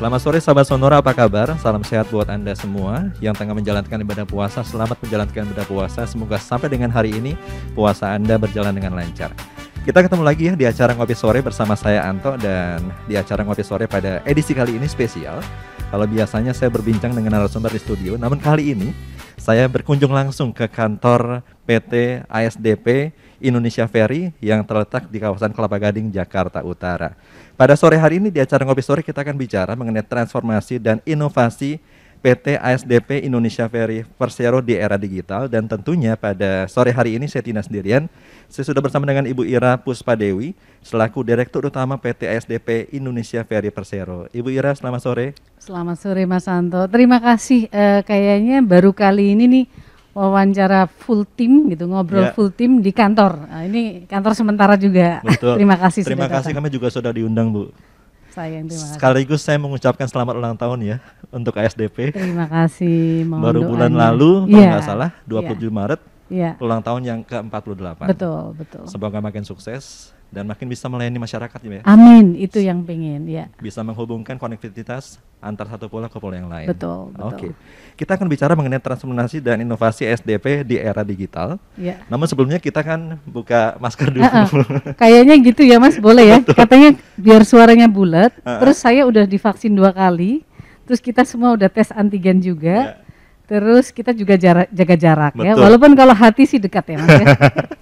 Selamat sore sahabat Sonora, apa kabar? Salam sehat buat Anda semua yang tengah menjalankan ibadah puasa. Selamat menjalankan ibadah puasa. Semoga sampai dengan hari ini puasa Anda berjalan dengan lancar. Kita ketemu lagi ya di acara Ngopi Sore bersama saya Anto dan di acara Ngopi Sore pada edisi kali ini spesial. Kalau biasanya saya berbincang dengan narasumber di studio, namun kali ini saya berkunjung langsung ke kantor PT ASDP Indonesia Ferry yang terletak di kawasan Kelapa Gading, Jakarta Utara. Pada sore hari ini di acara Ngopi Sore kita akan bicara mengenai transformasi dan inovasi PT ASDP Indonesia Ferry Persero di era digital dan tentunya pada sore hari ini saya tidak sendirian. Saya sudah bersama dengan Ibu Ira Puspadewi selaku Direktur Utama PT ASDP Indonesia Ferry Persero. Ibu Ira, selamat sore. Selamat sore Mas Anto. Terima kasih. Uh, kayaknya baru kali ini nih wawancara full tim gitu ngobrol ya. full tim di kantor. Nah, ini kantor sementara juga. Betul. terima kasih. Terima kasih kami juga sudah diundang Bu. Saya terima kasih. Sekaligus saya mengucapkan selamat ulang tahun ya untuk ASDP. Terima kasih. Mohon Baru bulan lalu ya. kalau nggak salah 27 ya. Maret. Ya. Ulang tahun yang ke-48. Betul, betul. Semoga makin sukses dan makin bisa melayani masyarakat ya. Amin, itu yang pengen ya. Bisa menghubungkan konektivitas antar satu pulau ke pulau yang lain. Betul, betul. Oke. Kita akan bicara mengenai transformasi dan inovasi SDP di era digital. Ya. Namun sebelumnya kita kan buka masker dulu. Uh -uh. Kayaknya gitu ya Mas, boleh ya. Katanya biar suaranya bulat. Uh -uh. Terus saya udah divaksin dua kali. Terus kita semua udah tes antigen juga. Ya Terus kita juga jarak, jaga jarak ya, walaupun kalau hati sih dekat ya mas. Ya.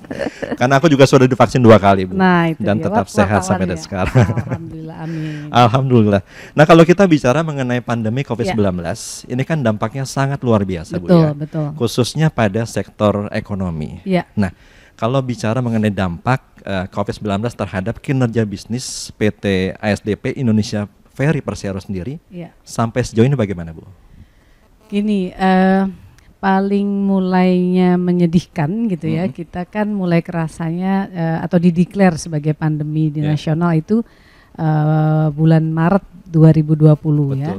Karena aku juga sudah divaksin dua kali bu, nah, itu dan dia. tetap Wah, sehat sampai ya. sekarang. Alhamdulillah, amin. Alhamdulillah. Nah kalau kita bicara mengenai pandemi COVID-19, ya. ini kan dampaknya sangat luar biasa betul, bu ya, betul. khususnya pada sektor ekonomi. Ya. Nah kalau bicara mengenai dampak uh, COVID-19 terhadap kinerja bisnis PT ASDP Indonesia Ferry Persero sendiri, ya. sampai sejauh ini bagaimana bu? Gini, uh, paling mulainya menyedihkan gitu ya. Hmm. Kita kan mulai kerasanya uh, atau dideklar sebagai pandemi di yeah. nasional itu uh, bulan Maret 2020 ya. Betul. ya.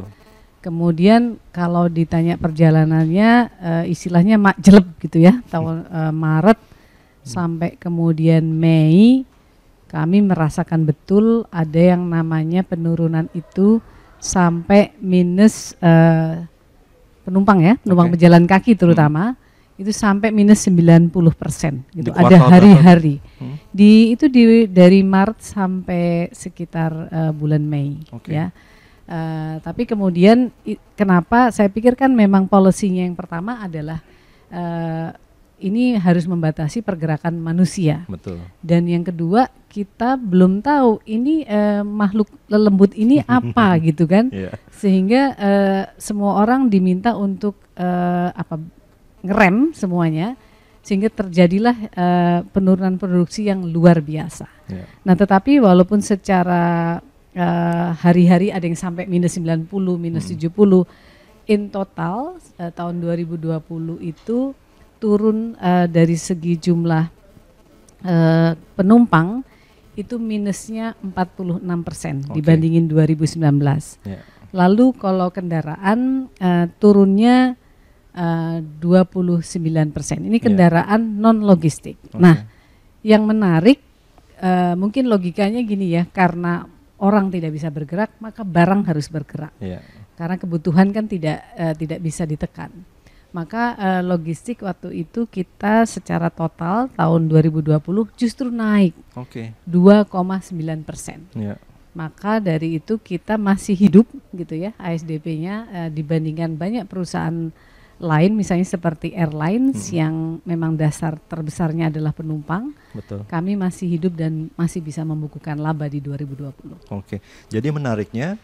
Kemudian kalau ditanya perjalanannya uh, istilahnya mak jeleb gitu ya tahun uh, Maret hmm. sampai kemudian Mei kami merasakan betul ada yang namanya penurunan itu sampai minus uh, penumpang ya, penumpang okay. pejalan kaki terutama hmm. itu sampai minus 90 persen gitu. Ada hari-hari hmm. di itu di dari Maret sampai sekitar uh, bulan Mei okay. ya. Uh, tapi kemudian i, kenapa saya pikir kan memang polisinya yang pertama adalah uh, ini harus membatasi pergerakan manusia. Betul. Dan yang kedua kita belum tahu ini uh, makhluk lelembut ini apa gitu kan, yeah. sehingga uh, semua orang diminta untuk uh, apa ngerem semuanya, sehingga terjadilah uh, penurunan produksi yang luar biasa. Yeah. Nah, tetapi walaupun secara hari-hari uh, ada yang sampai minus 90, minus hmm. 70, in total uh, tahun 2020 itu turun uh, dari segi jumlah uh, penumpang itu minusnya 46 persen okay. dibandingin 2019. Yeah. Lalu kalau kendaraan uh, turunnya uh, 29 persen. Ini ya. kendaraan yeah. non logistik. Okay. Nah, yang menarik uh, mungkin logikanya gini ya, karena orang tidak bisa bergerak maka barang harus bergerak. Yeah. Karena kebutuhan kan tidak uh, tidak bisa ditekan maka uh, logistik waktu itu kita secara total tahun 2020 justru naik okay. 2,9 persen. Yeah. Maka dari itu kita masih hidup gitu ya ASDP-nya uh, eh, dibandingkan banyak perusahaan lain misalnya seperti airlines hmm. yang memang dasar terbesarnya adalah penumpang. Betul. Kami masih hidup dan masih bisa membukukan laba di 2020. Oke. Jadi menariknya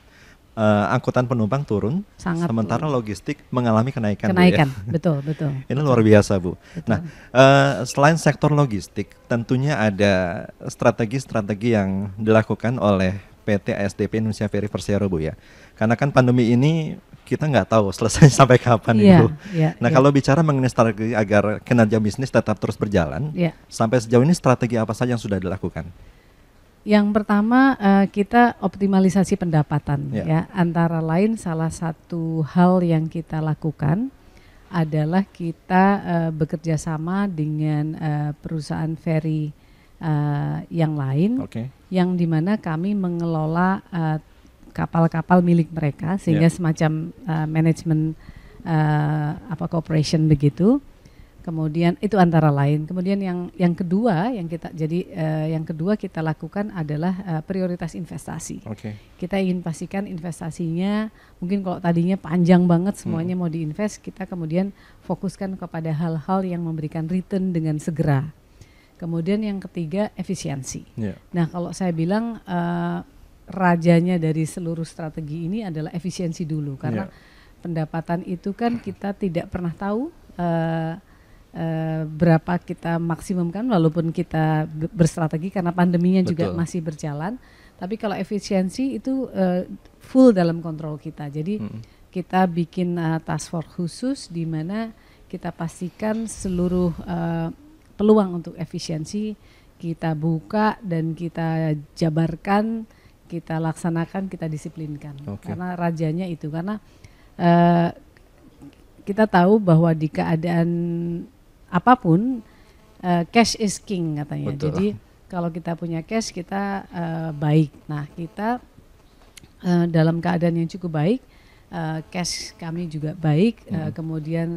uh, angkutan penumpang turun, Sangat sementara logistik mengalami kenaikan. Kenaikan, Bu, ya? betul, betul. Ini luar biasa, Bu. Betul. Nah, uh, selain sektor logistik, tentunya ada strategi-strategi yang dilakukan oleh PT ASDP Indonesia Ferry Persero, Bu ya. Karena kan pandemi ini kita nggak tahu selesai sampai kapan, yeah, Ibu. Yeah, nah, yeah. kalau bicara mengenai strategi agar kinerja bisnis tetap terus berjalan, yeah. sampai sejauh ini strategi apa saja yang sudah dilakukan? Yang pertama uh, kita optimalisasi pendapatan yeah. ya. Antara lain salah satu hal yang kita lakukan adalah kita uh, bekerja sama dengan uh, perusahaan ferry uh, yang lain, okay. yang di mana kami mengelola uh, kapal-kapal milik mereka sehingga yeah. semacam uh, manajemen uh, apa cooperation begitu. Kemudian itu antara lain. Kemudian yang yang kedua yang kita jadi uh, yang kedua kita lakukan adalah uh, prioritas investasi. Okay. Kita ingin pastikan investasinya mungkin kalau tadinya panjang banget semuanya hmm. mau diinvest, kita kemudian fokuskan kepada hal-hal yang memberikan return dengan segera. Kemudian yang ketiga efisiensi. Yeah. Nah kalau saya bilang uh, rajanya dari seluruh strategi ini adalah efisiensi dulu karena yeah. pendapatan itu kan kita tidak pernah tahu. Uh, uh, berapa kita maksimumkan walaupun kita berstrategi karena pandeminya Betul. juga masih berjalan. Tapi kalau efisiensi itu uh, full dalam kontrol kita. Jadi hmm. kita bikin uh, task force khusus di mana kita pastikan seluruh uh, peluang untuk efisiensi kita buka dan kita jabarkan, kita laksanakan, kita disiplinkan. Okay. Karena rajanya itu karena uh, kita tahu bahwa di keadaan apa pun uh, cash is king katanya. Betul. Jadi kalau kita punya cash kita uh, baik. Nah kita uh, dalam keadaan yang cukup baik, uh, cash kami juga baik. Hmm. Uh, kemudian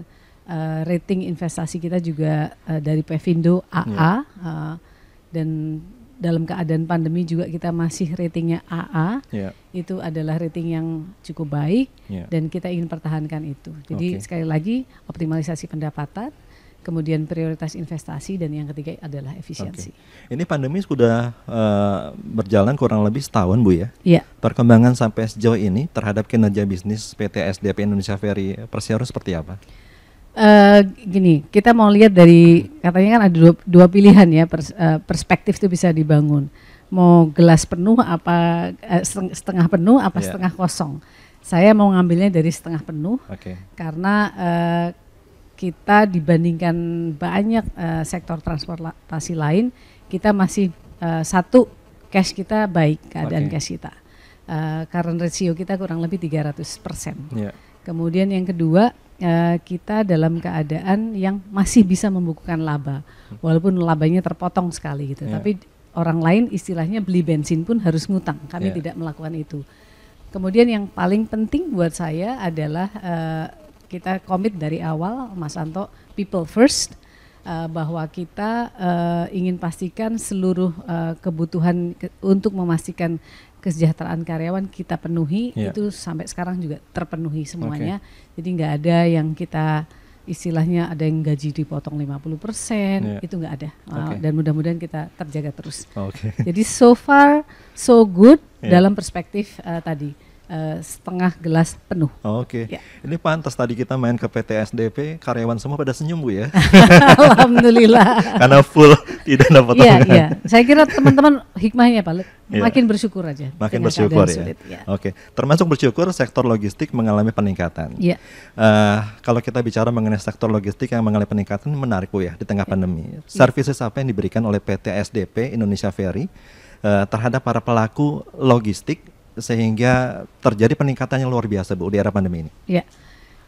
uh, rating investasi kita juga uh, dari Pevindo AA hmm. uh, dan dalam keadaan pandemi juga kita masih ratingnya AA yeah. itu adalah rating yang cukup baik yeah. dan kita ingin pertahankan itu jadi okay. sekali lagi optimalisasi pendapatan kemudian prioritas investasi dan yang ketiga adalah efisiensi. Okay. Ini pandemi sudah uh, berjalan kurang lebih setahun Bu ya. Iya. Perkembangan sampai sejauh ini terhadap kinerja bisnis PT SDP Indonesia Ferry Persero seperti apa? Uh, gini, kita mau lihat dari katanya kan ada dua, dua pilihan ya pers, uh, perspektif itu bisa dibangun. Mau gelas penuh apa uh, setengah penuh apa yeah. setengah kosong. Saya mau ngambilnya dari setengah penuh okay. karena uh, kita dibandingkan banyak uh, sektor transportasi lain, kita masih uh, satu cash kita baik keadaan okay. cash kita. Uh, current ratio kita kurang lebih 300 persen. Yeah. Kemudian yang kedua uh, kita dalam keadaan yang masih bisa membukukan laba, walaupun labanya terpotong sekali gitu. Yeah. Tapi orang lain istilahnya beli bensin pun harus ngutang. Kami yeah. tidak melakukan itu. Kemudian yang paling penting buat saya adalah uh, kita komit dari awal Mas Anto people first uh, bahwa kita uh, ingin pastikan seluruh uh, kebutuhan ke, untuk memastikan kesejahteraan karyawan kita penuhi yeah. itu sampai sekarang juga terpenuhi semuanya. Okay. Jadi nggak ada yang kita istilahnya ada yang gaji dipotong 50% yeah. itu nggak ada uh, dan mudah-mudahan kita terjaga terus. Okay. Jadi so far so good yeah. dalam perspektif uh, tadi uh, setengah gelas penuh. Oh, Oke, okay. ya. ini pantas tadi kita main ke PT SDP, karyawan semua pada senyum bu ya. Alhamdulillah. Karena full tidak dapat. Iya, iya. Saya kira teman-teman hikmahnya Pak, iya. makin ya. bersyukur aja. Makin bersyukur ya. Sulit, ya. Oke, okay. termasuk bersyukur sektor logistik mengalami peningkatan. Iya. Uh, kalau kita bicara mengenai sektor logistik yang mengalami peningkatan menarik bu ya di tengah ya. pandemi. Ya. Services apa yang diberikan oleh PT SDP Indonesia Ferry uh, terhadap para pelaku logistik sehingga terjadi peningkatan yang luar biasa Bu di era pandemi ini? Ya.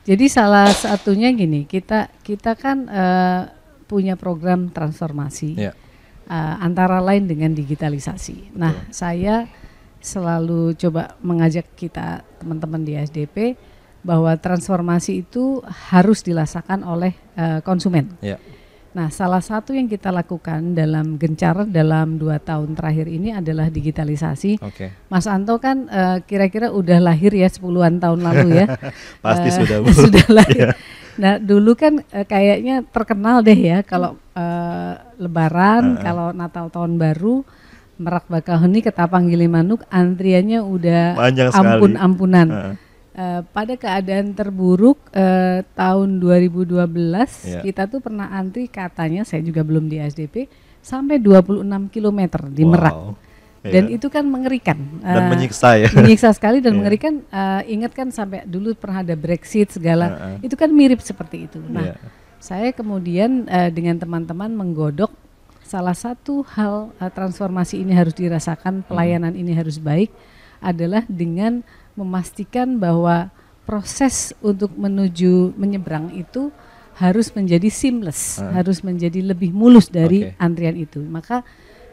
Jadi salah satunya gini, kita kita kan uh, punya program transformasi. Ya. Uh, antara lain dengan digitalisasi. Betul. Nah, saya selalu coba mengajak kita teman-teman di SDP bahwa transformasi itu harus dilaksanakan oleh uh, konsumen. Ya. Nah, salah satu yang kita lakukan dalam gencar dalam dua tahun terakhir ini adalah digitalisasi. Okay. Mas Anto kan uh, kira-kira udah lahir ya sepuluhan tahun lalu ya. Pasti uh, sudah bu. sudah lahir. Yeah. Nah, dulu kan uh, kayaknya terkenal deh ya kalau uh, Lebaran, uh -uh. kalau Natal tahun baru. Merak Bakahuni, Ketapang Gilimanuk, antriannya udah ampun-ampunan. Uh -uh Uh, pada keadaan terburuk uh, tahun 2012 yeah. kita tuh pernah antri katanya saya juga belum di SDP sampai 26 km di wow. Merak. Dan yeah. itu kan mengerikan. Dan uh, menyiksa ya. Menyiksa sekali dan yeah. mengerikan. Uh, ingat kan sampai dulu pernah ada Brexit segala. Uh -uh. Itu kan mirip seperti itu. Nah, yeah. saya kemudian uh, dengan teman-teman menggodok salah satu hal uh, transformasi ini harus dirasakan, pelayanan hmm. ini harus baik adalah dengan memastikan bahwa proses untuk menuju menyeberang itu harus menjadi seamless, uh. harus menjadi lebih mulus dari okay. antrian itu. Maka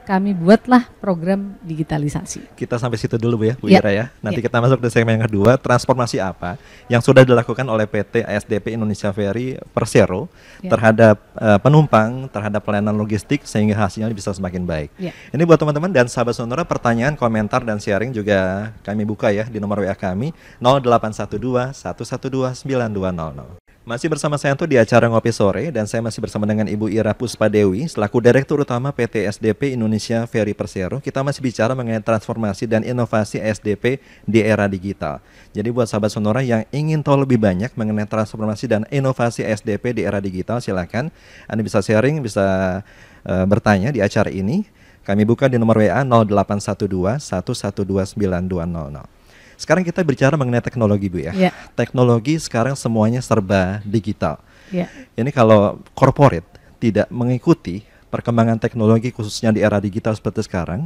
kami buatlah program digitalisasi. Kita sampai situ dulu Bu ya, Bu ya. Ira ya. Nanti ya. kita masuk ke segmen yang kedua, transformasi apa yang sudah dilakukan oleh PT ASDP Indonesia Ferry Persero ya. terhadap uh, penumpang, terhadap pelayanan logistik sehingga hasilnya bisa semakin baik. Ya. Ini buat teman-teman dan sahabat sonora pertanyaan, komentar dan sharing juga kami buka ya di nomor WA kami 0812 112 9200. Masih bersama saya tuh di acara Ngopi Sore dan saya masih bersama dengan Ibu Ira Puspadewi selaku Direktur Utama PT SDP Indonesia Ferry Persero. Kita masih bicara mengenai transformasi dan inovasi SDP di era digital. Jadi buat sahabat Sonora yang ingin tahu lebih banyak mengenai transformasi dan inovasi SDP di era digital silakan Anda bisa sharing, bisa uh, bertanya di acara ini. Kami buka di nomor WA 0812 1129200. Sekarang kita bicara mengenai teknologi Bu ya. Yeah. Teknologi sekarang semuanya serba digital. Yeah. Ini kalau corporate tidak mengikuti perkembangan teknologi khususnya di era digital seperti sekarang,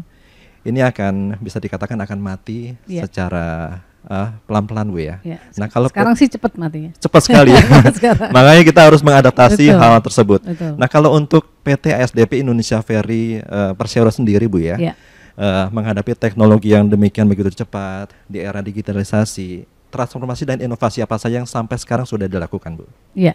ini akan bisa dikatakan akan mati yeah. secara uh, pelan-pelan Bu ya. ya. Nah kalau sekarang sih cepat matinya. Cepat sekali ya. Makanya kita harus mengadaptasi Betul. hal tersebut. Betul. Nah kalau untuk PT ASDP Indonesia Ferry uh, Persero sendiri Bu ya. ya uh, menghadapi teknologi yang demikian begitu cepat di era digitalisasi, transformasi dan inovasi apa saja yang sampai sekarang sudah dilakukan, Bu? Iya.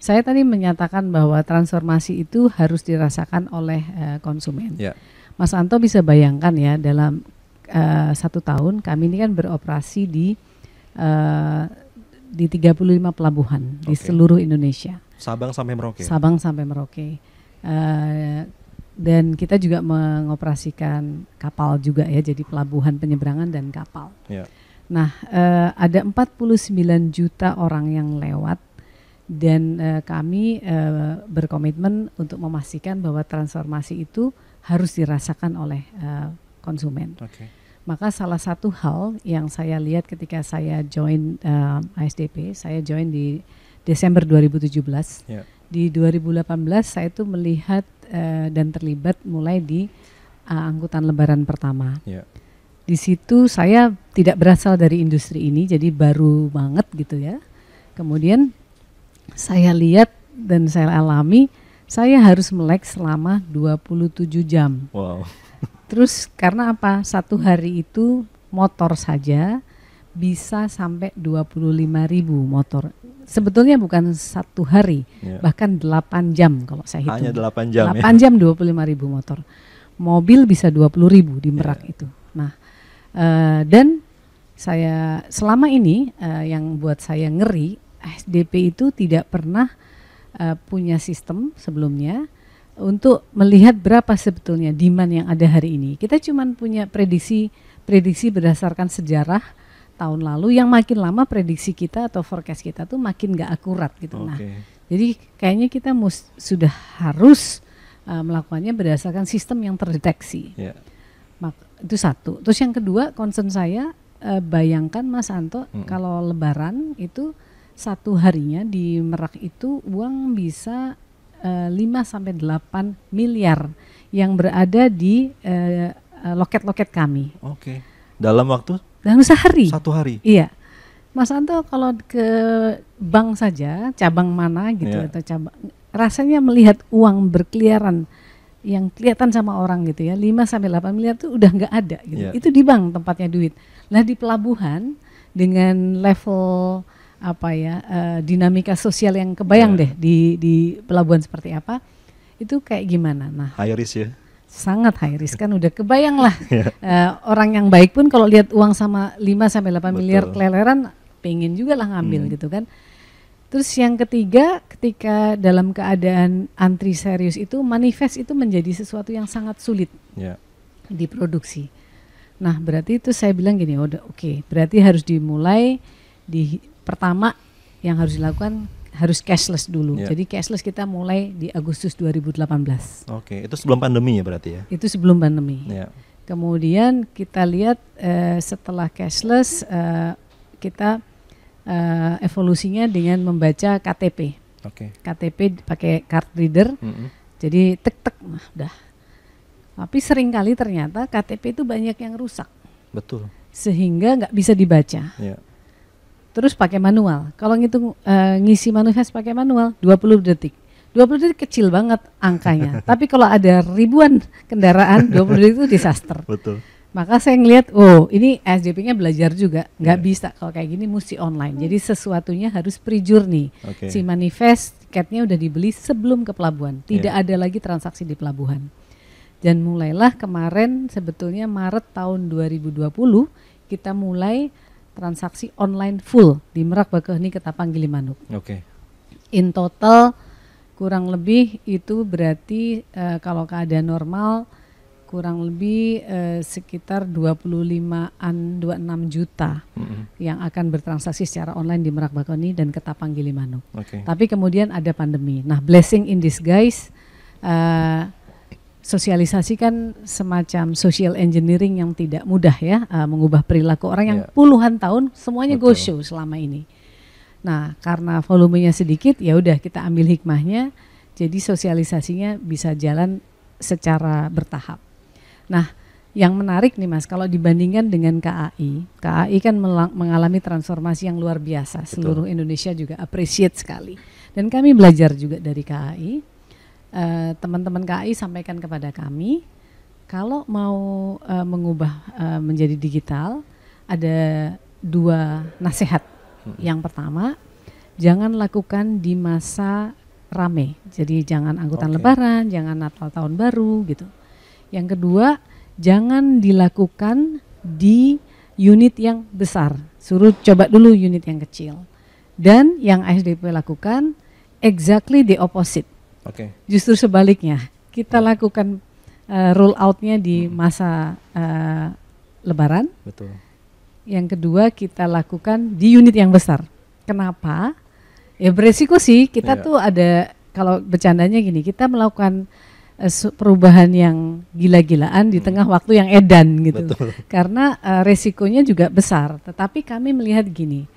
Saya tadi menyatakan bahwa transformasi itu harus dirasakan oleh uh, konsumen. Ya. Mas Anto bisa bayangkan ya dalam uh, satu tahun kami ini kan beroperasi di uh, di 35 pelabuhan okay. di seluruh Indonesia. Sabang sampai Merauke. Sabang sampai Merauke. Uh, dan kita juga mengoperasikan kapal juga ya jadi pelabuhan penyeberangan dan kapal. Yeah. Nah, uh, ada 49 juta orang yang lewat dan uh, kami uh, berkomitmen untuk memastikan bahwa transformasi itu harus dirasakan oleh uh, konsumen. Okay. Maka salah satu hal yang saya lihat ketika saya join ASDP, saya join di Desember 2017. Yeah. Di 2018 saya itu melihat uh, dan terlibat mulai di uh, angkutan lebaran pertama. Yeah. Di situ saya tidak berasal dari industri ini, jadi baru banget gitu ya. Kemudian saya lihat dan saya alami, saya harus melek selama 27 jam. Wow. Terus karena apa? Satu hari itu motor saja bisa sampai 25 ribu motor sebetulnya bukan satu hari, yeah. bahkan 8 jam kalau saya hitung. Hanya 8 jam 8 ya? jam 25 ribu motor. Mobil bisa 20 ribu di Merak yeah. itu. Nah, uh, dan saya selama ini uh, yang buat saya ngeri, SDP itu tidak pernah uh, punya sistem sebelumnya untuk melihat berapa sebetulnya demand yang ada hari ini. Kita cuma punya prediksi prediksi berdasarkan sejarah tahun lalu yang makin lama prediksi kita atau forecast kita tuh makin nggak akurat gitu. Okay. Nah, jadi kayaknya kita mus sudah harus uh, melakukannya berdasarkan sistem yang terdeteksi. Yeah. Mak itu satu. Terus yang kedua concern saya uh, bayangkan Mas Anto hmm. kalau Lebaran itu satu harinya di Merak itu uang bisa uh, 5 sampai 8 miliar yang berada di loket-loket uh, kami. Oke. Okay. Dalam waktu dalam sehari. Satu hari. Iya. Mas Anto kalau ke bank saja cabang mana gitu yeah. atau cabang rasanya melihat uang berkeliaran yang kelihatan sama orang gitu ya 5 sampai 8 miliar itu udah nggak ada gitu. Yeah. Itu di bank tempatnya duit. Nah di pelabuhan dengan level apa ya uh, dinamika sosial yang kebayang yeah. deh di di pelabuhan seperti apa itu kayak gimana. Nah, high risk ya sangat high risk kan udah kebayang lah uh, orang yang baik pun kalau lihat uang sama 5 sampai 8 miliar keleleran pengen juga lah ngambil hmm. gitu kan. Terus yang ketiga ketika dalam keadaan antri serius itu manifest itu menjadi sesuatu yang sangat sulit yeah. diproduksi. Nah berarti itu saya bilang gini, udah oke, okay, berarti harus dimulai di pertama yang harus dilakukan harus cashless dulu. Yeah. Jadi cashless kita mulai di Agustus 2018. Oke, okay. itu sebelum pandemi ya berarti ya? Itu sebelum pandemi. Yeah. Kemudian kita lihat uh, setelah cashless uh, kita uh, evolusinya dengan membaca KTP. Oke. Okay. KTP pakai card reader. Mm -hmm. Jadi tek tek, nah udah. Tapi sering kali ternyata KTP itu banyak yang rusak. Betul. Sehingga nggak bisa dibaca. Yeah terus pakai manual. Kalau ngitung uh, ngisi manifest pakai manual 20 detik. 20 detik kecil banget angkanya. Tapi kalau ada ribuan kendaraan 20 detik itu disaster. Betul. Maka saya ngelihat, oh ini SDP-nya belajar juga, nggak yeah. bisa kalau kayak gini mesti online. Jadi sesuatunya harus pre-journey. Okay. Si manifest tiketnya udah dibeli sebelum ke pelabuhan, tidak yeah. ada lagi transaksi di pelabuhan. Dan mulailah kemarin sebetulnya Maret tahun 2020 kita mulai transaksi online full di Merak Bakaheni Ketapang Gilimanuk. Oke. Okay. In total kurang lebih itu berarti uh, kalau keadaan normal kurang lebih uh, sekitar 25-an 26 juta mm-hmm. yang akan bertransaksi secara online di Merak Bakoni dan Ketapang Gilimanuk. Okay. Tapi kemudian ada pandemi. Nah, blessing in disguise uh, sosialisasi kan semacam social engineering yang tidak mudah ya uh, mengubah perilaku orang yang yeah. puluhan tahun semuanya Betul. go show selama ini. Nah, karena volumenya sedikit ya udah kita ambil hikmahnya jadi sosialisasinya bisa jalan secara bertahap. Nah, yang menarik nih Mas, kalau dibandingkan dengan KAI, KAI kan mengalami transformasi yang luar biasa. Betul. Seluruh Indonesia juga appreciate sekali. Dan kami belajar juga dari KAI. Uh, teman-teman KAI sampaikan kepada kami, kalau mau uh, mengubah uh, menjadi digital, ada dua nasihat. Hmm. Yang pertama, jangan lakukan di masa rame. Jadi jangan angkutan okay. lebaran, jangan Natal tahun baru gitu yang kedua, jangan dilakukan di unit yang besar. Suruh coba dulu unit yang kecil. Dan yang ASDP lakukan exactly the opposite. Oke. Okay. Justru sebaliknya, kita lakukan uh, roll outnya di hmm. masa uh, Lebaran. Betul. Yang kedua kita lakukan di unit yang besar. Kenapa? Ya beresiko sih. Kita yeah. tuh ada kalau bercandanya gini, kita melakukan uh, perubahan yang gila-gilaan di hmm. tengah waktu yang edan gitu. Betul. Karena uh, resikonya juga besar. Tetapi kami melihat gini,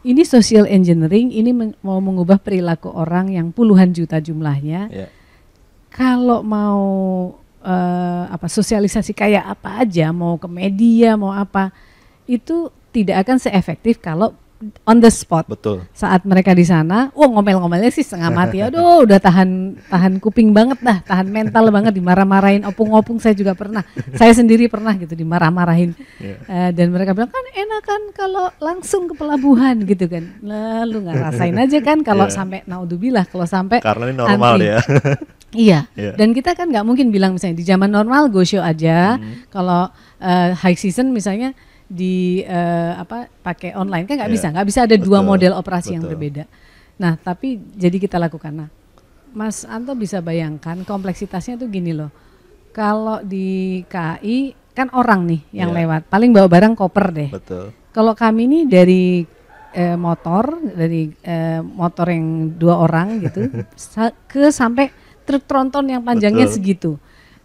ini social engineering, ini men mau mengubah perilaku orang yang puluhan juta jumlahnya. Yeah. Kalau mau uh, apa sosialisasi kayak apa aja, mau ke media, mau apa, itu tidak akan seefektif kalau on the spot. Betul. Saat mereka di sana, wah ngomel-ngomelnya sih setengah mati. Aduh, udah tahan tahan kuping banget dah, tahan mental banget dimarah-marahin opung-opung saya juga pernah. saya sendiri pernah gitu dimarah-marahin. Yeah. Iya. Uh, dan mereka bilang kan enak kan kalau langsung ke pelabuhan gitu kan. Lalu nggak rasain aja kan kalau yeah. sampai naudzubillah kalau sampai Karena ini normal ya. Iya. Yeah. Dan kita kan nggak mungkin bilang misalnya di zaman normal go show aja. Hmm. Kalau uh, high season misalnya di uh, apa pakai online kan nggak yeah. bisa nggak bisa ada Betul. dua model operasi Betul. yang berbeda nah tapi jadi kita lakukan nah Mas Anto bisa bayangkan kompleksitasnya tuh gini loh kalau di KI kan orang nih yang yeah. lewat paling bawa barang koper deh Betul. kalau kami nih dari eh, motor dari eh, motor yang dua orang gitu ke sampai truk tronton yang panjangnya Betul. segitu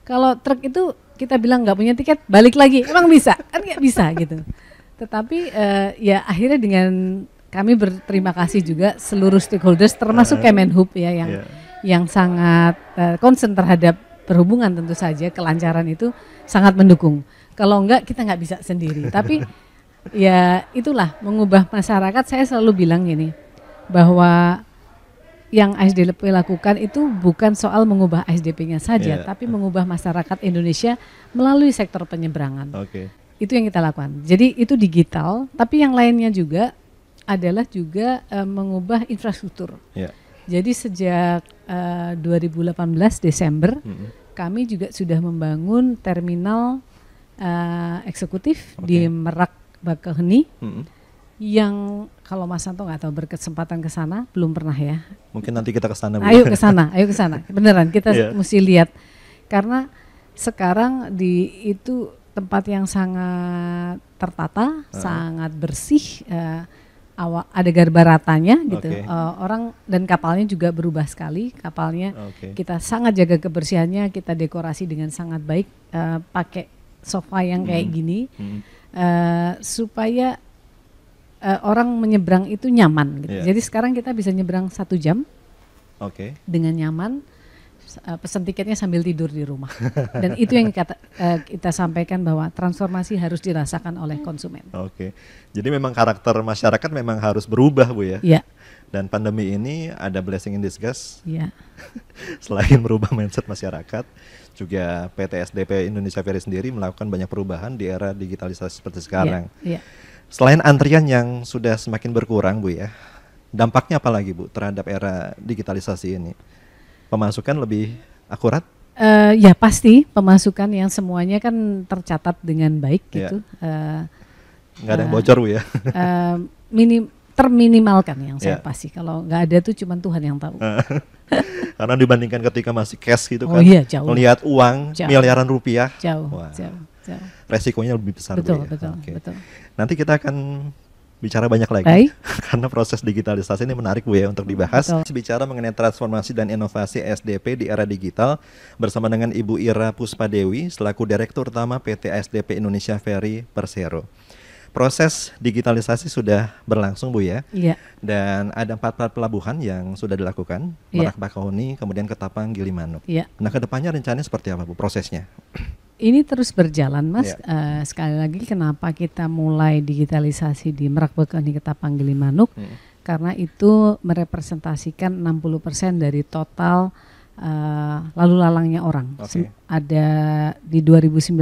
kalau truk itu kita bilang nggak punya tiket balik lagi. Emang bisa? Kan nggak bisa gitu. Tetapi uh, ya akhirnya dengan kami berterima kasih juga seluruh stakeholders termasuk Kemenhub ya yang yeah. yang sangat uh, concern terhadap perhubungan tentu saja kelancaran itu sangat mendukung. Kalau enggak kita nggak bisa sendiri. Tapi ya itulah mengubah masyarakat. Saya selalu bilang ini bahwa yang ASDP lakukan itu bukan soal mengubah ASDP-nya saja, yeah. tapi mengubah masyarakat Indonesia melalui sektor penyeberangan. Okay. Itu yang kita lakukan. Jadi itu digital, tapi yang lainnya juga adalah juga uh, mengubah infrastruktur. Yeah. Jadi sejak uh, eh, 2018 Desember, mm -hmm. kami juga sudah membangun terminal uh, eksekutif okay. di Merak Bakaheni. Mm -hmm yang kalau Mas Santo nggak tahu berkesempatan ke sana belum pernah ya. Mungkin nanti kita ke sana. Ayo ke sana, ayo ke sana. Beneran kita yeah. mesti lihat karena sekarang di itu tempat yang sangat tertata, uh. sangat bersih. Uh, awak ada garba ratanya gitu. Okay. Uh, eh, orang dan kapalnya juga berubah sekali. Kapalnya okay. kita sangat jaga kebersihannya, kita dekorasi dengan sangat baik, uh, pakai sofa yang kayak hmm. gini. Hmm. Uh, supaya uh, orang menyeberang itu nyaman gitu. Yeah. Jadi sekarang kita bisa nyebrang satu jam, okay. dengan nyaman. uh, pesan tiketnya sambil tidur di rumah. Dan itu yang kata, uh, kita sampaikan bahwa transformasi harus dirasakan oleh konsumen. Oke, jadi memang karakter masyarakat memang harus berubah bu ya. Iya. Dan pandemi ini ada blessing in disguise. Iya. Selain merubah mindset masyarakat, juga PT SDP Indonesia Ferry sendiri melakukan banyak perubahan di era digitalisasi seperti sekarang. Iya. Selain antrian yang sudah semakin berkurang bu ya, dampaknya apa lagi bu terhadap era digitalisasi ini? Pemasukan lebih akurat? Uh, ya pasti pemasukan yang semuanya kan tercatat dengan baik Iya. gitu. Uh, Nggak ada yang Uh, bocor bu ya? uh, minim terminimalkan yang saya Ya. pasti. Kalau nggak ada tuh cuman Tuhan yang tahu. Karena dibandingkan ketika masih cash gitu Oh kan, iya, jauh. melihat uang Jauh. miliaran rupiah, Jauh, Wah. jauh, jauh. resikonya lebih besar Betul, bu ya. betul, Oke. betul. Nanti kita akan bicara banyak lagi Baik. karena proses digitalisasi ini menarik Bu ya untuk dibahas. Betul. Bicara mengenai transformasi dan inovasi SDP di era digital bersama dengan Ibu Ira Puspadewi selaku Direktur Utama PT SDP Indonesia Ferry Persero. Proses digitalisasi sudah berlangsung Bu ya. Iya, Dan ada empat pelabuhan yang sudah dilakukan, Iya. Merak Bakahuni, kemudian Ketapang, Gilimanuk. iya. Nah, ke depannya rencananya seperti apa Bu prosesnya? Ini terus berjalan, Mas. Iya. Eh, sekali lagi, kenapa kita mulai digitalisasi di Merak Bekeni Ketapang Gilimanuk? Hmm. Karena itu merepresentasikan 60% dari total eh, lalu lalangnya orang. Sem- Ada di 2019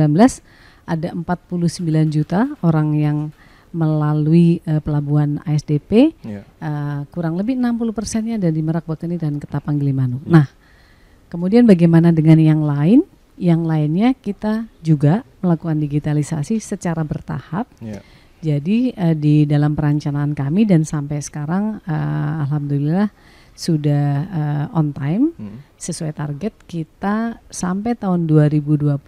ada 49 juta orang yang melalui eh, pelabuhan ASDP. Ya. Eh, kurang lebih 60 persennya ada di Merak Bekeni dan Ketapang Gilimanuk. Hmm. Nah, kemudian bagaimana dengan yang lain? Yang lainnya kita juga melakukan digitalisasi secara bertahap. Ya. Jadi eh, di dalam perencanaan kami dan sampai sekarang eh, alhamdulillah sudah eh, on time Hmm. sesuai target kita sampai tahun 2024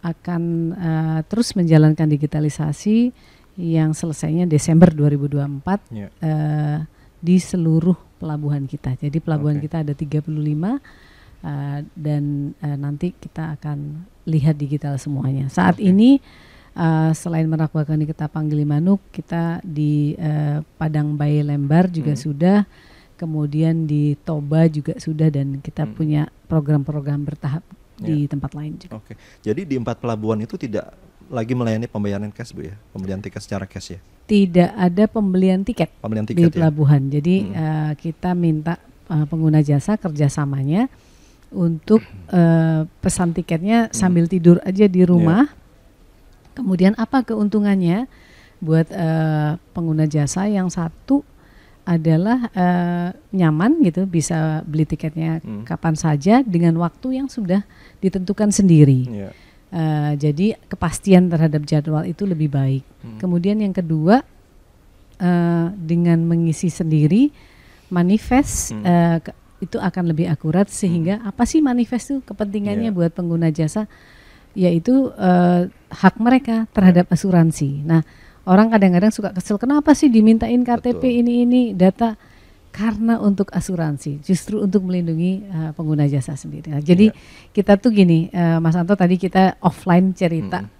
akan eh, terus menjalankan digitalisasi yang selesainya Desember 2024 Ya. eh, di seluruh pelabuhan kita. Jadi pelabuhan Oke. kita ada 35 eh, dan eh, nanti kita akan lihat digital semuanya. Saat Oke. ini eh, selain Merak Bakahuni Ketapang Gilimanuk, kita di eh, Padang Bayi Lembar juga Hmm. sudah, kemudian di Toba juga sudah dan kita Hmm. punya program-program bertahap di tempat lain juga. Oke. Jadi di empat pelabuhan itu tidak lagi melayani pembayaran cash Bu ya, pembelian tiket secara cash ya. Tidak ada pembelian tiket. Pembelian di tiket ya. pelabuhan. Jadi Hmm. eh, kita minta eh, pengguna jasa kerjasamanya untuk eh, pesan tiketnya Hmm. sambil tidur aja di rumah. Kemudian apa keuntungannya buat eh, pengguna jasa yang satu adalah eh, nyaman gitu bisa beli tiketnya Hmm. kapan saja dengan waktu yang sudah ditentukan sendiri. Iya. Eh, jadi kepastian terhadap jadwal itu lebih baik. Hmm. Kemudian yang kedua eh, dengan mengisi sendiri manifest Hmm. ke- itu akan lebih akurat sehingga apa sih manifest itu kepentingannya Iya. buat pengguna jasa yaitu eh, hak mereka terhadap asuransi. Nah orang kadang-kadang suka kesel kenapa sih dimintain KTP Betul. ini ini data karena untuk asuransi justru untuk melindungi eh, pengguna jasa sendiri. Nah, jadi Iya. kita tuh gini eh, Mas Anto tadi kita offline cerita Mm.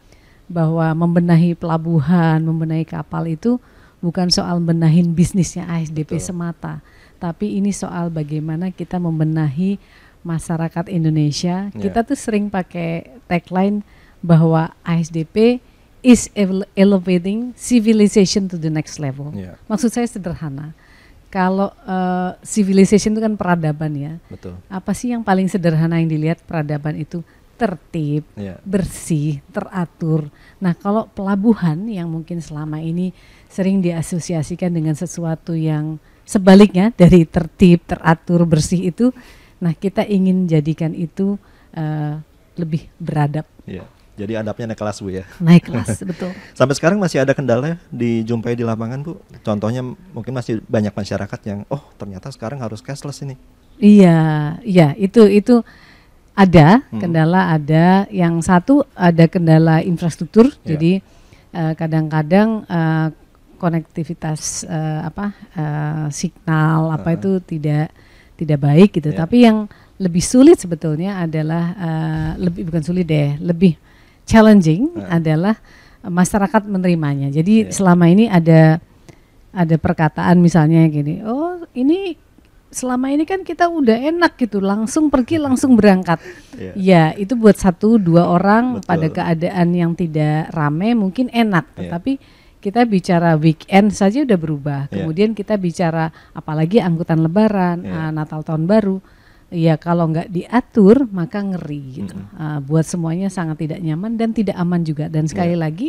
bahwa membenahi pelabuhan, membenahi kapal itu bukan soal benahin bisnisnya ASDP Betul. semata, tapi ini soal bagaimana kita membenahi masyarakat Indonesia. Ya. Kita tuh sering pakai tagline bahwa ASDP is ele- elevating civilization to the next level. Iya, Maksud saya sederhana. Kalau eh, civilization itu kan peradaban ya. betul. Apa sih yang paling sederhana yang dilihat peradaban itu? Tertib, Iya. bersih, teratur. Nah, kalau pelabuhan yang mungkin selama ini sering diasosiasikan dengan sesuatu yang sebaliknya dari tertib, teratur, bersih itu, nah kita ingin jadikan itu eh, lebih beradab, Iya. Jadi adabnya naik kelas Bu ya. naik kelas, betul. Sampai sekarang masih ada kendala dijumpai di lapangan Bu. Contohnya mungkin masih banyak masyarakat yang oh ternyata sekarang harus cashless ini. Iya, iya itu itu ada Hmm. kendala ada. Yang satu ada kendala infrastruktur. Iya. Jadi eh, kadang-kadang eh, konektivitas eh, apa eh, signal apa Heeh. itu tidak tidak baik gitu. Iya. Tapi yang lebih sulit sebetulnya adalah eh, lebih bukan sulit deh, lebih challenging Heeh. adalah eh, masyarakat menerimanya. Jadi Iya. selama ini ada ada perkataan misalnya gini, oh ini selama ini kan kita udah enak gitu, langsung pergi langsung berangkat. yeah. Ya itu buat satu dua orang Betul. pada keadaan yang tidak rame mungkin enak, yeah. tetapi kita bicara weekend saja udah berubah. Yeah. Kemudian kita bicara apalagi angkutan Lebaran, yeah. uh, Natal tahun baru. Ya kalau nggak diatur maka ngeri gitu. Mm -hmm. uh, buat semuanya sangat tidak nyaman dan tidak aman juga. Dan sekali yeah. lagi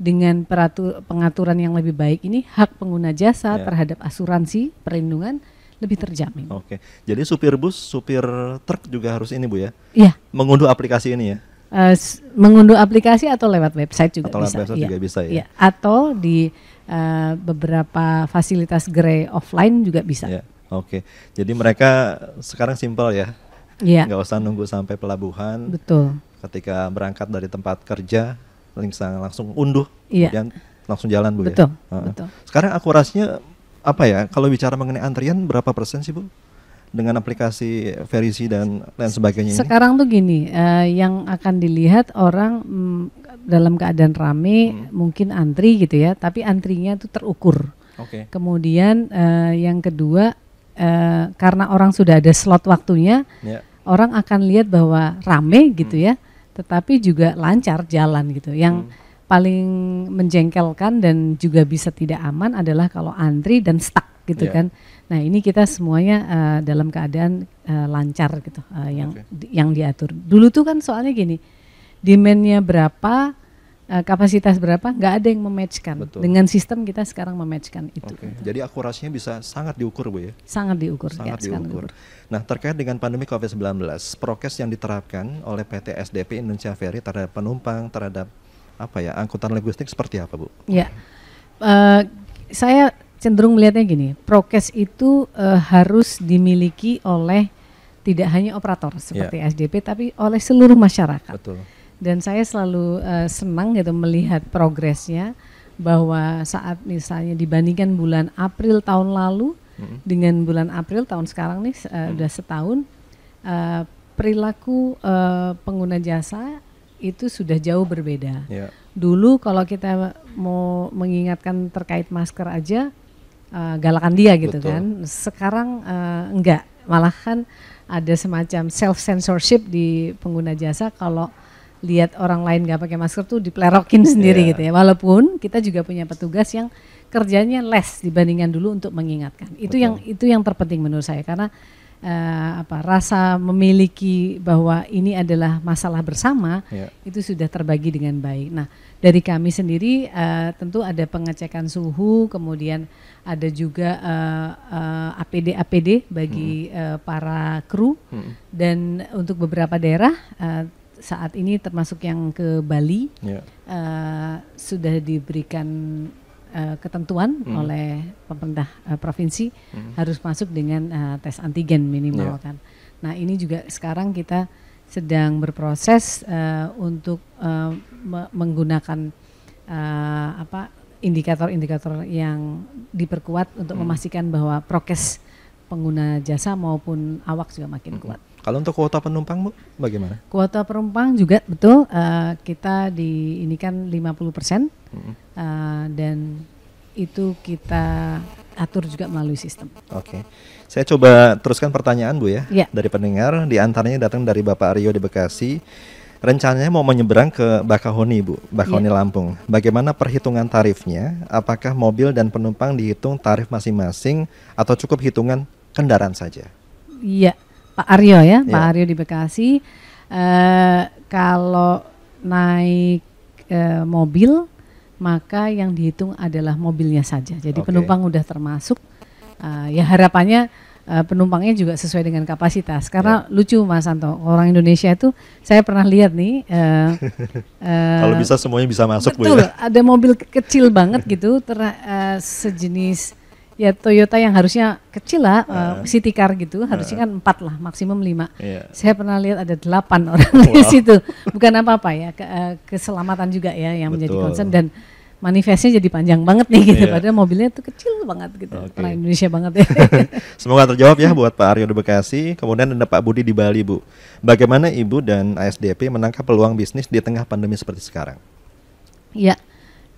dengan peratur, pengaturan yang lebih baik ini hak pengguna jasa yeah. terhadap asuransi perlindungan lebih terjamin. Oke. Jadi supir bus, supir truk juga harus ini Bu ya? Iya. Mengunduh aplikasi ini ya? Uh, mengunduh aplikasi atau lewat website juga atau bisa. Atau website ya. juga bisa ya? ya. Atau di uh, beberapa fasilitas gerai offline juga bisa. Ya. Oke. Jadi mereka sekarang simpel ya? Iya. Nggak usah nunggu sampai pelabuhan. Betul. Ketika berangkat dari tempat kerja, langsung unduh, iya. kemudian langsung jalan bu betul, ya. Uh. Betul. Sekarang akurasinya apa ya? Kalau bicara mengenai antrian berapa persen sih bu? Dengan aplikasi verisi dan lain sebagainya Sekarang tuh gini, uh, yang akan dilihat orang mm, dalam keadaan rame hmm. mungkin antri gitu ya, tapi antrinya itu terukur. Okay. Kemudian uh, yang kedua uh, karena orang sudah ada slot waktunya, yeah. orang akan lihat bahwa rame gitu hmm. ya, tetapi juga lancar jalan gitu. Yang hmm paling menjengkelkan dan juga bisa tidak aman adalah kalau antri dan stuck gitu yeah. kan. Nah ini kita semuanya uh, dalam keadaan uh, lancar gitu uh, yang okay. di, yang diatur. Dulu tuh kan soalnya gini, demandnya berapa, uh, kapasitas berapa, nggak ada yang mematchkan. Betul. Dengan sistem kita sekarang mematchkan itu. Okay. Jadi akurasinya bisa sangat diukur bu ya? Sangat diukur. Sangat ya, diukur. Nah terkait dengan pandemi COVID-19, prokes yang diterapkan oleh PT SDP Indonesia Ferry terhadap penumpang, terhadap apa ya angkutan logistik seperti apa bu? Ya, uh, saya cenderung melihatnya gini, prokes itu uh, harus dimiliki oleh tidak hanya operator seperti yeah. SDP tapi oleh seluruh masyarakat. Betul. Dan saya selalu uh, senang gitu melihat progresnya bahwa saat misalnya dibandingkan bulan April tahun lalu mm-hmm. dengan bulan April tahun sekarang nih uh, mm. udah setahun uh, perilaku uh, pengguna jasa itu sudah jauh berbeda. Yeah. Dulu kalau kita mau mengingatkan terkait masker aja uh, galakan dia gitu Betul. kan. Sekarang uh, enggak, malah kan ada semacam self censorship di pengguna jasa kalau lihat orang lain nggak pakai masker tuh diplerokin sendiri yeah. gitu ya. Walaupun kita juga punya petugas yang kerjanya less dibandingkan dulu untuk mengingatkan. Itu Betul. yang itu yang terpenting menurut saya karena uh, apa rasa memiliki bahwa ini adalah masalah bersama yeah. itu sudah terbagi dengan baik. Nah dari kami sendiri uh, tentu ada pengecekan suhu, kemudian ada juga uh, uh, APD APD bagi hmm. uh, para kru hmm. dan untuk beberapa daerah uh, saat ini termasuk yang ke Bali yeah. uh, sudah diberikan uh, ketentuan hmm. oleh pemerintah uh, provinsi hmm. harus masuk dengan uh, tes antigen minimal yeah. kan. Nah ini juga sekarang kita sedang berproses uh, untuk uh, me menggunakan uh, apa indikator-indikator yang diperkuat untuk hmm. memastikan bahwa prokes pengguna jasa maupun awak juga makin hmm. kuat. Kalau untuk kuota penumpang Bu, bagaimana? Kuota penumpang juga betul uh, kita di ini kan 50 persen hmm. uh, dan itu kita atur juga melalui sistem. Oke, okay. saya coba teruskan pertanyaan Bu ya, ya. dari pendengar. Di antaranya datang dari Bapak Aryo di Bekasi. Rencananya mau menyeberang ke Bakahoni Bu, Bakahoni ya. Lampung. Bagaimana perhitungan tarifnya? Apakah mobil dan penumpang dihitung tarif masing-masing atau cukup hitungan kendaraan saja? Iya, Pak Aryo ya, Pak iya. Aryo di Bekasi. Uh, kalau naik uh, mobil, maka yang dihitung adalah mobilnya saja. Jadi okay. penumpang udah termasuk. Uh, ya harapannya uh, penumpangnya juga sesuai dengan kapasitas. Karena yeah. lucu Mas Anto, orang Indonesia itu saya pernah lihat nih. Uh, uh, Kalau bisa semuanya bisa masuk betul, Bu ya. Ada mobil kecil banget gitu, ter, uh, sejenis ya Toyota yang harusnya kecil lah, uh, city car gitu, harusnya kan empat lah, maksimum lima. Yeah. Saya pernah lihat ada delapan orang wow. di situ, bukan apa-apa ya, ke, uh, keselamatan juga ya yang Betul. menjadi concern dan manifestnya jadi panjang banget nih gitu, yeah. padahal mobilnya tuh kecil banget gitu, okay. orang Indonesia banget ya. Semoga terjawab ya buat Pak Aryo di Bekasi, kemudian ada Pak Budi di Bali Bu. Bagaimana Ibu dan ASDP menangkap peluang bisnis di tengah pandemi seperti sekarang? Ya,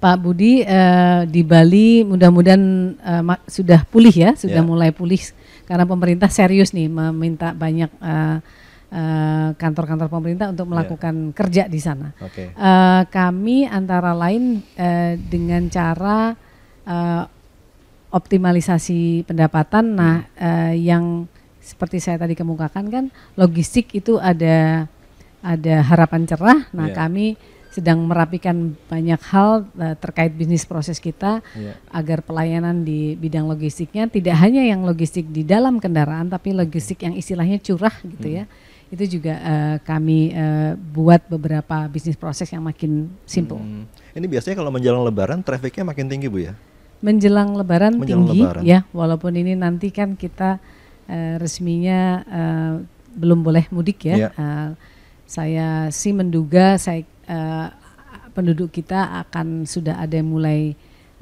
Pak Budi uh, di Bali mudah-mudahan uh, sudah pulih ya, sudah yeah. mulai pulih karena pemerintah serius nih meminta banyak uh, kantor-kantor uh, pemerintah untuk iya. melakukan yeah. kerja di sana. Okay. Uh, kami antara lain uh, dengan cara uh, optimalisasi pendapatan. Nah, uh, yang seperti saya tadi kemukakan kan logistik itu ada ada harapan cerah. Nah, yeah. kami sedang merapikan banyak hal uh, terkait bisnis proses kita yeah. agar pelayanan di bidang logistiknya tidak hanya yang logistik di dalam kendaraan tapi logistik yang istilahnya curah gitu hmm. ya itu juga uh, kami uh, buat beberapa bisnis proses yang makin simple. Hmm. Ini biasanya kalau menjelang Lebaran trafficnya makin tinggi bu ya? Menjelang Lebaran menjelang tinggi lebaran. ya, walaupun ini nanti kan kita uh, resminya uh, belum boleh mudik ya. Yeah. Uh, saya sih menduga saya uh, penduduk kita akan sudah ada yang mulai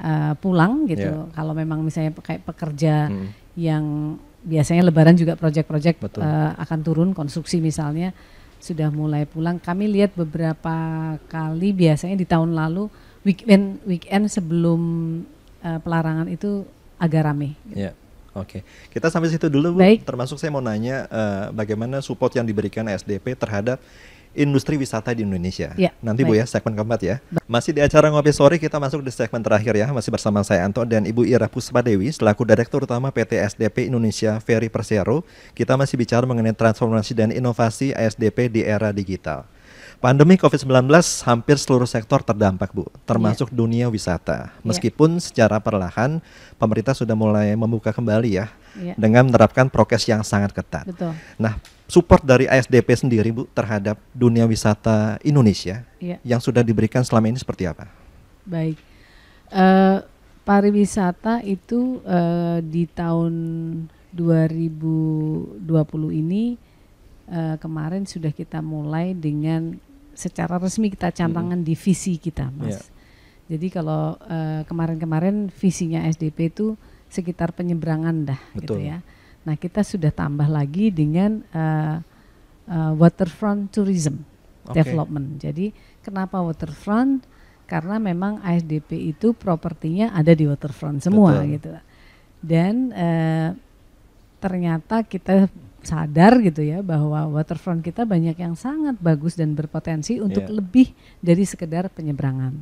uh, pulang gitu. Yeah. Kalau memang misalnya kayak pekerja hmm. yang biasanya Lebaran juga proyek-proyek uh, akan turun konstruksi misalnya sudah mulai pulang. Kami lihat beberapa kali biasanya di tahun lalu weekend weekend sebelum uh, pelarangan itu agak rame. Gitu. Yeah. Oke, okay. kita sampai situ dulu Bu. Baik. Termasuk saya mau nanya uh, bagaimana support yang diberikan SDP terhadap industri wisata di Indonesia. Ya, Nanti baik. Bu ya segmen keempat ya. Masih di acara ngopi sore kita masuk di segmen terakhir ya. Masih bersama saya Anto dan Ibu Ira Puspadewi selaku Direktur Utama PT SDP Indonesia Ferry Persero. Kita masih bicara mengenai transformasi dan inovasi ASDP di era digital. Pandemi COVID-19 hampir seluruh sektor terdampak, Bu, termasuk yeah. dunia wisata. Iya. Meskipun yeah. secara perlahan pemerintah sudah mulai membuka kembali ya yeah. dengan menerapkan prokes yang sangat ketat. Betul. Nah, support dari ASDP sendiri, Bu, terhadap dunia wisata Indonesia yeah. yang sudah diberikan selama ini seperti apa? Baik. Uh, pariwisata itu uh, di tahun 2020 ini uh, kemarin sudah kita mulai dengan secara resmi kita cantangan hmm. di visi kita, Mas. Yeah. Jadi kalau uh, kemarin-kemarin visinya SDP itu sekitar penyeberangan dah, gitu Betul. gitu ya. Nah kita sudah tambah lagi dengan uh, uh, waterfront tourism okay. development. Jadi kenapa waterfront? Karena memang ASDP itu propertinya ada di waterfront semua, Betul. gitu. Dan uh, ternyata kita sadar gitu ya bahwa waterfront kita banyak yang sangat bagus dan berpotensi untuk yeah. lebih dari sekedar penyeberangan.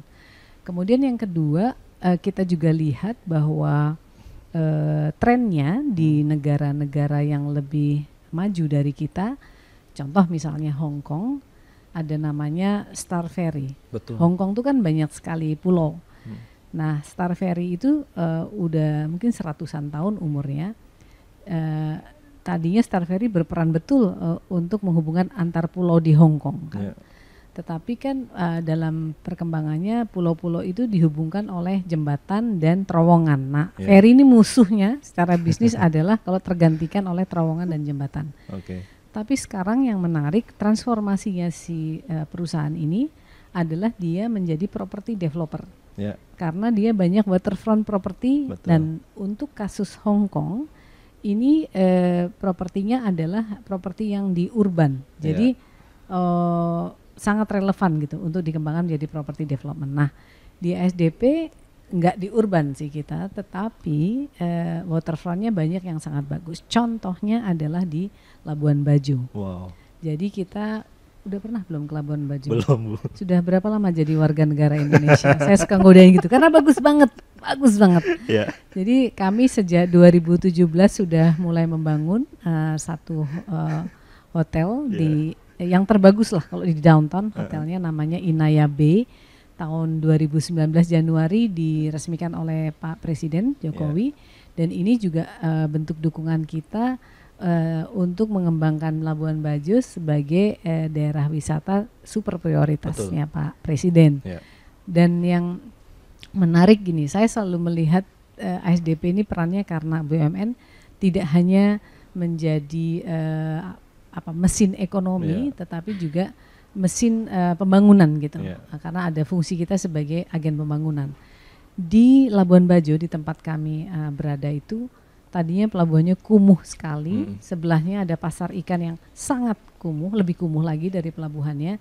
Kemudian yang kedua uh, kita juga lihat bahwa uh, trennya di hmm. negara-negara yang lebih maju dari kita, contoh misalnya Hong Kong ada namanya Star Ferry. Betul. Hong Kong itu kan banyak sekali pulau. Hmm. Nah Star Ferry itu uh, udah mungkin seratusan tahun umurnya. Uh, tadinya Star Ferry berperan betul uh, untuk menghubungkan antar pulau di Hong Kong kan. Yeah. Tetapi kan uh, dalam perkembangannya pulau-pulau itu dihubungkan oleh jembatan dan terowongan. Nah, yeah. ferry ini musuhnya secara bisnis adalah kalau tergantikan oleh terowongan dan jembatan. Okay. Tapi sekarang yang menarik transformasinya si uh, perusahaan ini adalah dia menjadi property developer. Yeah. Karena dia banyak waterfront property dan untuk kasus Hong Kong ini eh, propertinya adalah properti yang di urban. Jadi yeah. eh, sangat relevan gitu untuk dikembangkan menjadi property development. Nah, di SDP nggak di urban sih kita, tetapi eh, waterfrontnya banyak yang sangat bagus. Contohnya adalah di Labuan Bajo. Wow. Jadi kita udah pernah belum ke Labuan Bajo? Belum, Bu. Sudah berapa lama jadi warga negara Indonesia? Saya suka ngodain gitu karena bagus banget, bagus banget. Yeah. Jadi kami sejak 2017 sudah mulai membangun uh, satu uh, hotel yeah. di yang terbagus lah kalau di downtown hotelnya namanya Inaya Bay. Tahun 2019 Januari diresmikan oleh Pak Presiden Jokowi yeah. dan ini juga uh, bentuk dukungan kita uh, untuk mengembangkan Labuan Bajo sebagai uh, daerah wisata super prioritasnya Betul. Pak Presiden. Yeah. Dan yang menarik gini, saya selalu melihat uh, ASDP ini perannya karena BUMN tidak hanya menjadi uh, apa mesin ekonomi, yeah. tetapi juga mesin uh, pembangunan gitu. Yeah. karena ada fungsi kita sebagai agen pembangunan. Di Labuan Bajo di tempat kami uh, berada itu tadinya pelabuhannya kumuh sekali, hmm. sebelahnya ada pasar ikan yang sangat kumuh, lebih kumuh lagi dari pelabuhannya.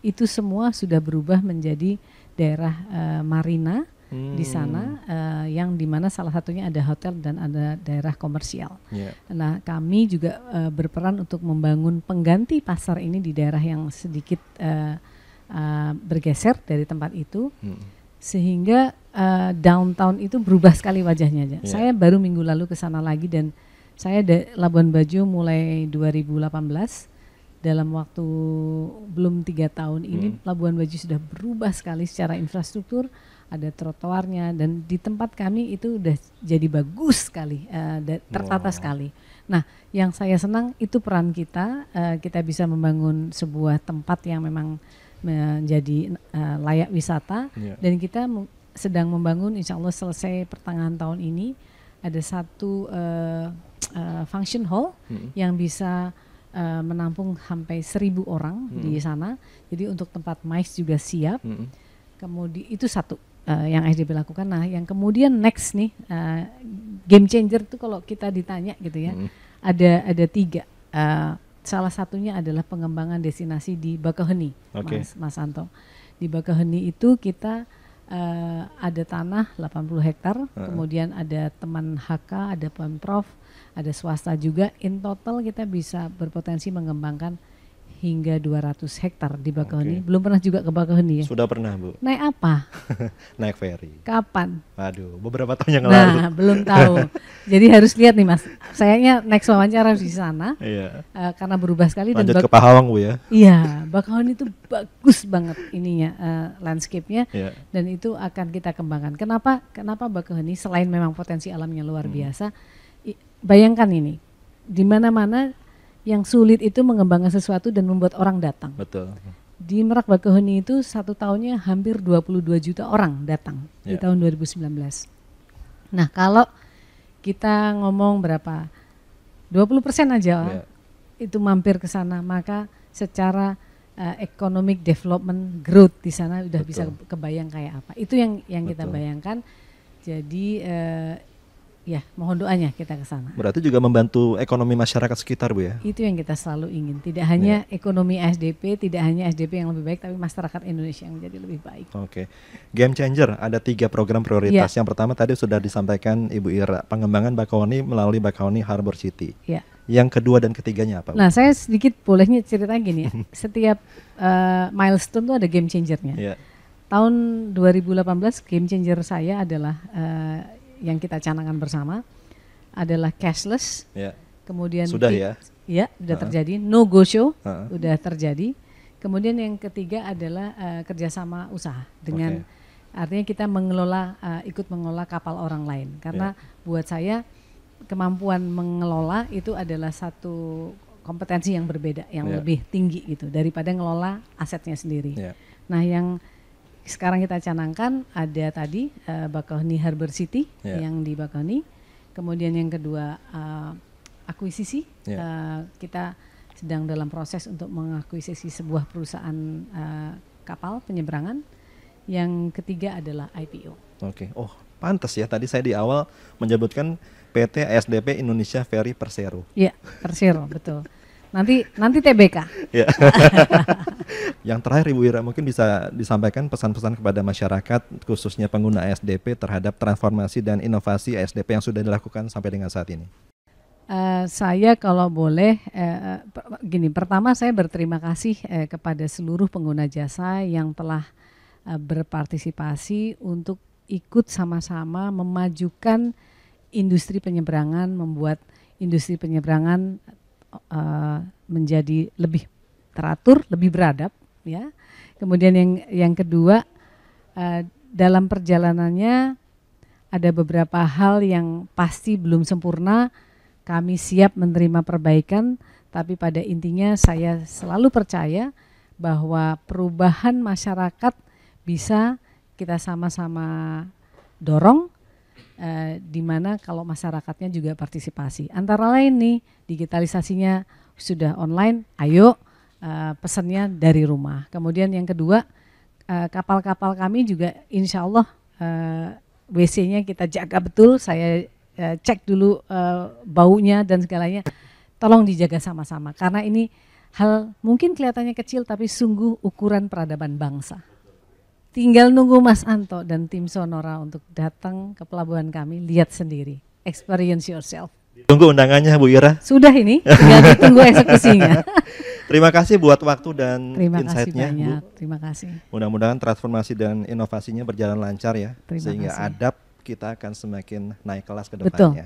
Itu semua sudah berubah menjadi daerah uh, marina hmm. di sana uh, yang di mana salah satunya ada hotel dan ada daerah komersial. Yeah. Nah kami juga uh, berperan untuk membangun pengganti pasar ini di daerah yang sedikit uh, uh, bergeser dari tempat itu. Hmm sehingga uh, downtown itu berubah sekali wajahnya. Yeah. Saya baru minggu lalu ke sana lagi dan saya Labuan Bajo mulai 2018 dalam waktu belum tiga tahun ini hmm. Labuan Bajo sudah berubah sekali secara infrastruktur ada trotoarnya dan di tempat kami itu udah jadi bagus sekali uh, tertata wow. sekali. Nah, yang saya senang itu peran kita uh, kita bisa membangun sebuah tempat yang memang menjadi uh, layak wisata yeah. dan kita sedang membangun insya Allah selesai pertengahan tahun ini ada satu uh, uh, function hall hmm. yang bisa uh, menampung sampai seribu orang hmm. di sana jadi untuk tempat mais juga siap hmm. kemudian itu satu uh, yang SDP lakukan nah yang kemudian next nih uh, game changer itu kalau kita ditanya gitu ya hmm. ada ada tiga uh, salah satunya adalah pengembangan destinasi di Bakauheni, okay. Mas, Mas Anto. Di Bakauheni itu kita uh, ada tanah 80 hektar, uh -uh. kemudian ada teman HK, ada pemprov, ada swasta juga. In total kita bisa berpotensi mengembangkan hingga 200 hektar di Bakauheni. Okay. Belum pernah juga ke Bakauheni ya? Sudah pernah, Bu. Naik apa? Naik ferry. Kapan? Waduh, beberapa tahun yang nah, lalu. Nah, belum tahu. Jadi harus lihat nih, Mas. Sayangnya next wawancara di sana. Iya. Uh, karena berubah sekali Lanjut dan ke Pahawang, Bu ya. Iya, Bakauheni itu bagus banget ininya uh, landscape-nya yeah. dan itu akan kita kembangkan. Kenapa? Kenapa Bakauheni selain memang potensi alamnya luar hmm. biasa, bayangkan ini di mana-mana yang sulit itu mengembangkan sesuatu dan membuat orang datang. Betul. Di Merak Bakauheni itu satu tahunnya hampir 22 juta orang datang yeah. di ya. tahun 2019. Nah kalau kita ngomong berapa, 20 persen aja yeah. itu mampir ke sana, maka secara uh, economic development growth di sana udah Betul. bisa kebayang kayak apa. Itu yang yang Betul. kita bayangkan. Jadi uh, Ya, mohon doanya kita ke sana. Berarti juga membantu ekonomi masyarakat sekitar, Bu ya? Itu yang kita selalu ingin. Tidak hanya ya. ekonomi SDP, tidak hanya SDP yang lebih baik, tapi masyarakat Indonesia yang menjadi lebih baik. Oke. Game Changer, ada tiga program prioritas. Ya. Yang pertama tadi sudah disampaikan Ibu Ira, pengembangan Bakaoni melalui Bakaoni Harbor City. Ya. Yang kedua dan ketiganya apa? Bu? Nah, saya sedikit bolehnya cerita gini ya. Setiap uh, milestone itu ada game changernya. Ya. Tahun 2018 game changer saya adalah uh, yang kita canangkan bersama adalah cashless. Ya. Kemudian sudah ya. Ya, sudah uh -huh. terjadi. No go show uh -huh. sudah terjadi. Kemudian yang ketiga adalah uh, kerjasama usaha dengan okay. artinya kita mengelola uh, ikut mengelola kapal orang lain karena yeah. buat saya kemampuan mengelola itu adalah satu kompetensi yang berbeda yang yeah. lebih tinggi gitu daripada ngelola asetnya sendiri. Yeah. Nah yang sekarang kita canangkan ada tadi uh, Bakauheni Harbor City yeah. yang di Bakauheni. Kemudian yang kedua uh, akuisisi. Yeah. Ya. Uh, kita sedang dalam proses untuk mengakuisisi sebuah perusahaan uh, kapal penyeberangan. Yang ketiga adalah IPO. Oke. Okay. Oh, pantas ya tadi saya di awal menyebutkan PT ASDP Indonesia Ferry Persero. Iya, Persero, betul. Nanti nanti TBK. Ya. Yang terakhir Ibu Ira mungkin bisa disampaikan pesan-pesan kepada masyarakat khususnya pengguna ASDP terhadap transformasi dan inovasi ASDP yang sudah dilakukan sampai dengan saat ini. Uh, saya kalau boleh uh, gini pertama saya berterima kasih uh, kepada seluruh pengguna jasa yang telah uh, berpartisipasi untuk ikut sama-sama memajukan industri penyeberangan membuat industri penyeberangan uh, menjadi lebih teratur, lebih beradab, ya. Kemudian yang yang kedua uh, dalam perjalanannya ada beberapa hal yang pasti belum sempurna. Kami siap menerima perbaikan, tapi pada intinya saya selalu percaya bahwa perubahan masyarakat bisa kita sama-sama dorong eh, di mana kalau masyarakatnya juga partisipasi. Antara lain nih digitalisasinya sudah online, ayo eh, pesannya dari rumah. Kemudian yang kedua eh, kapal-kapal kami juga insya Allah eh, WC-nya kita jaga betul. Saya eh, cek dulu eh, baunya dan segalanya. Tolong dijaga sama-sama karena ini hal mungkin kelihatannya kecil tapi sungguh ukuran peradaban bangsa. Tinggal nunggu Mas Anto dan tim Sonora untuk datang ke pelabuhan kami, lihat sendiri, experience yourself. Tunggu undangannya Bu Ira. Sudah ini, tinggal ditunggu eksekusinya. Terima kasih buat waktu dan Terima insight-nya, kasih Bu. Terima kasih. Mudah-mudahan transformasi dan inovasinya berjalan lancar ya, Terima sehingga kasih. adab kita akan semakin naik kelas ke Betul.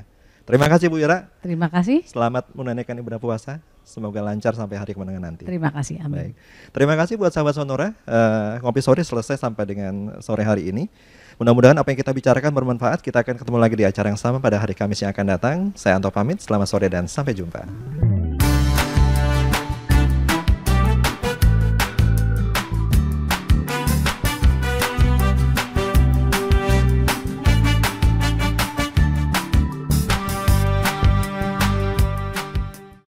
Terima kasih Bu Ira. Terima kasih. Selamat menunaikan ibadah puasa. Semoga lancar sampai hari kemenangan nanti. Terima kasih. Amin. Baik. Terima kasih buat sahabat Sonora. Eh, ngopi sore selesai sampai dengan sore hari ini. Mudah-mudahan apa yang kita bicarakan bermanfaat. Kita akan ketemu lagi di acara yang sama pada hari Kamis yang akan datang. Saya Anto pamit. Selamat sore dan sampai jumpa.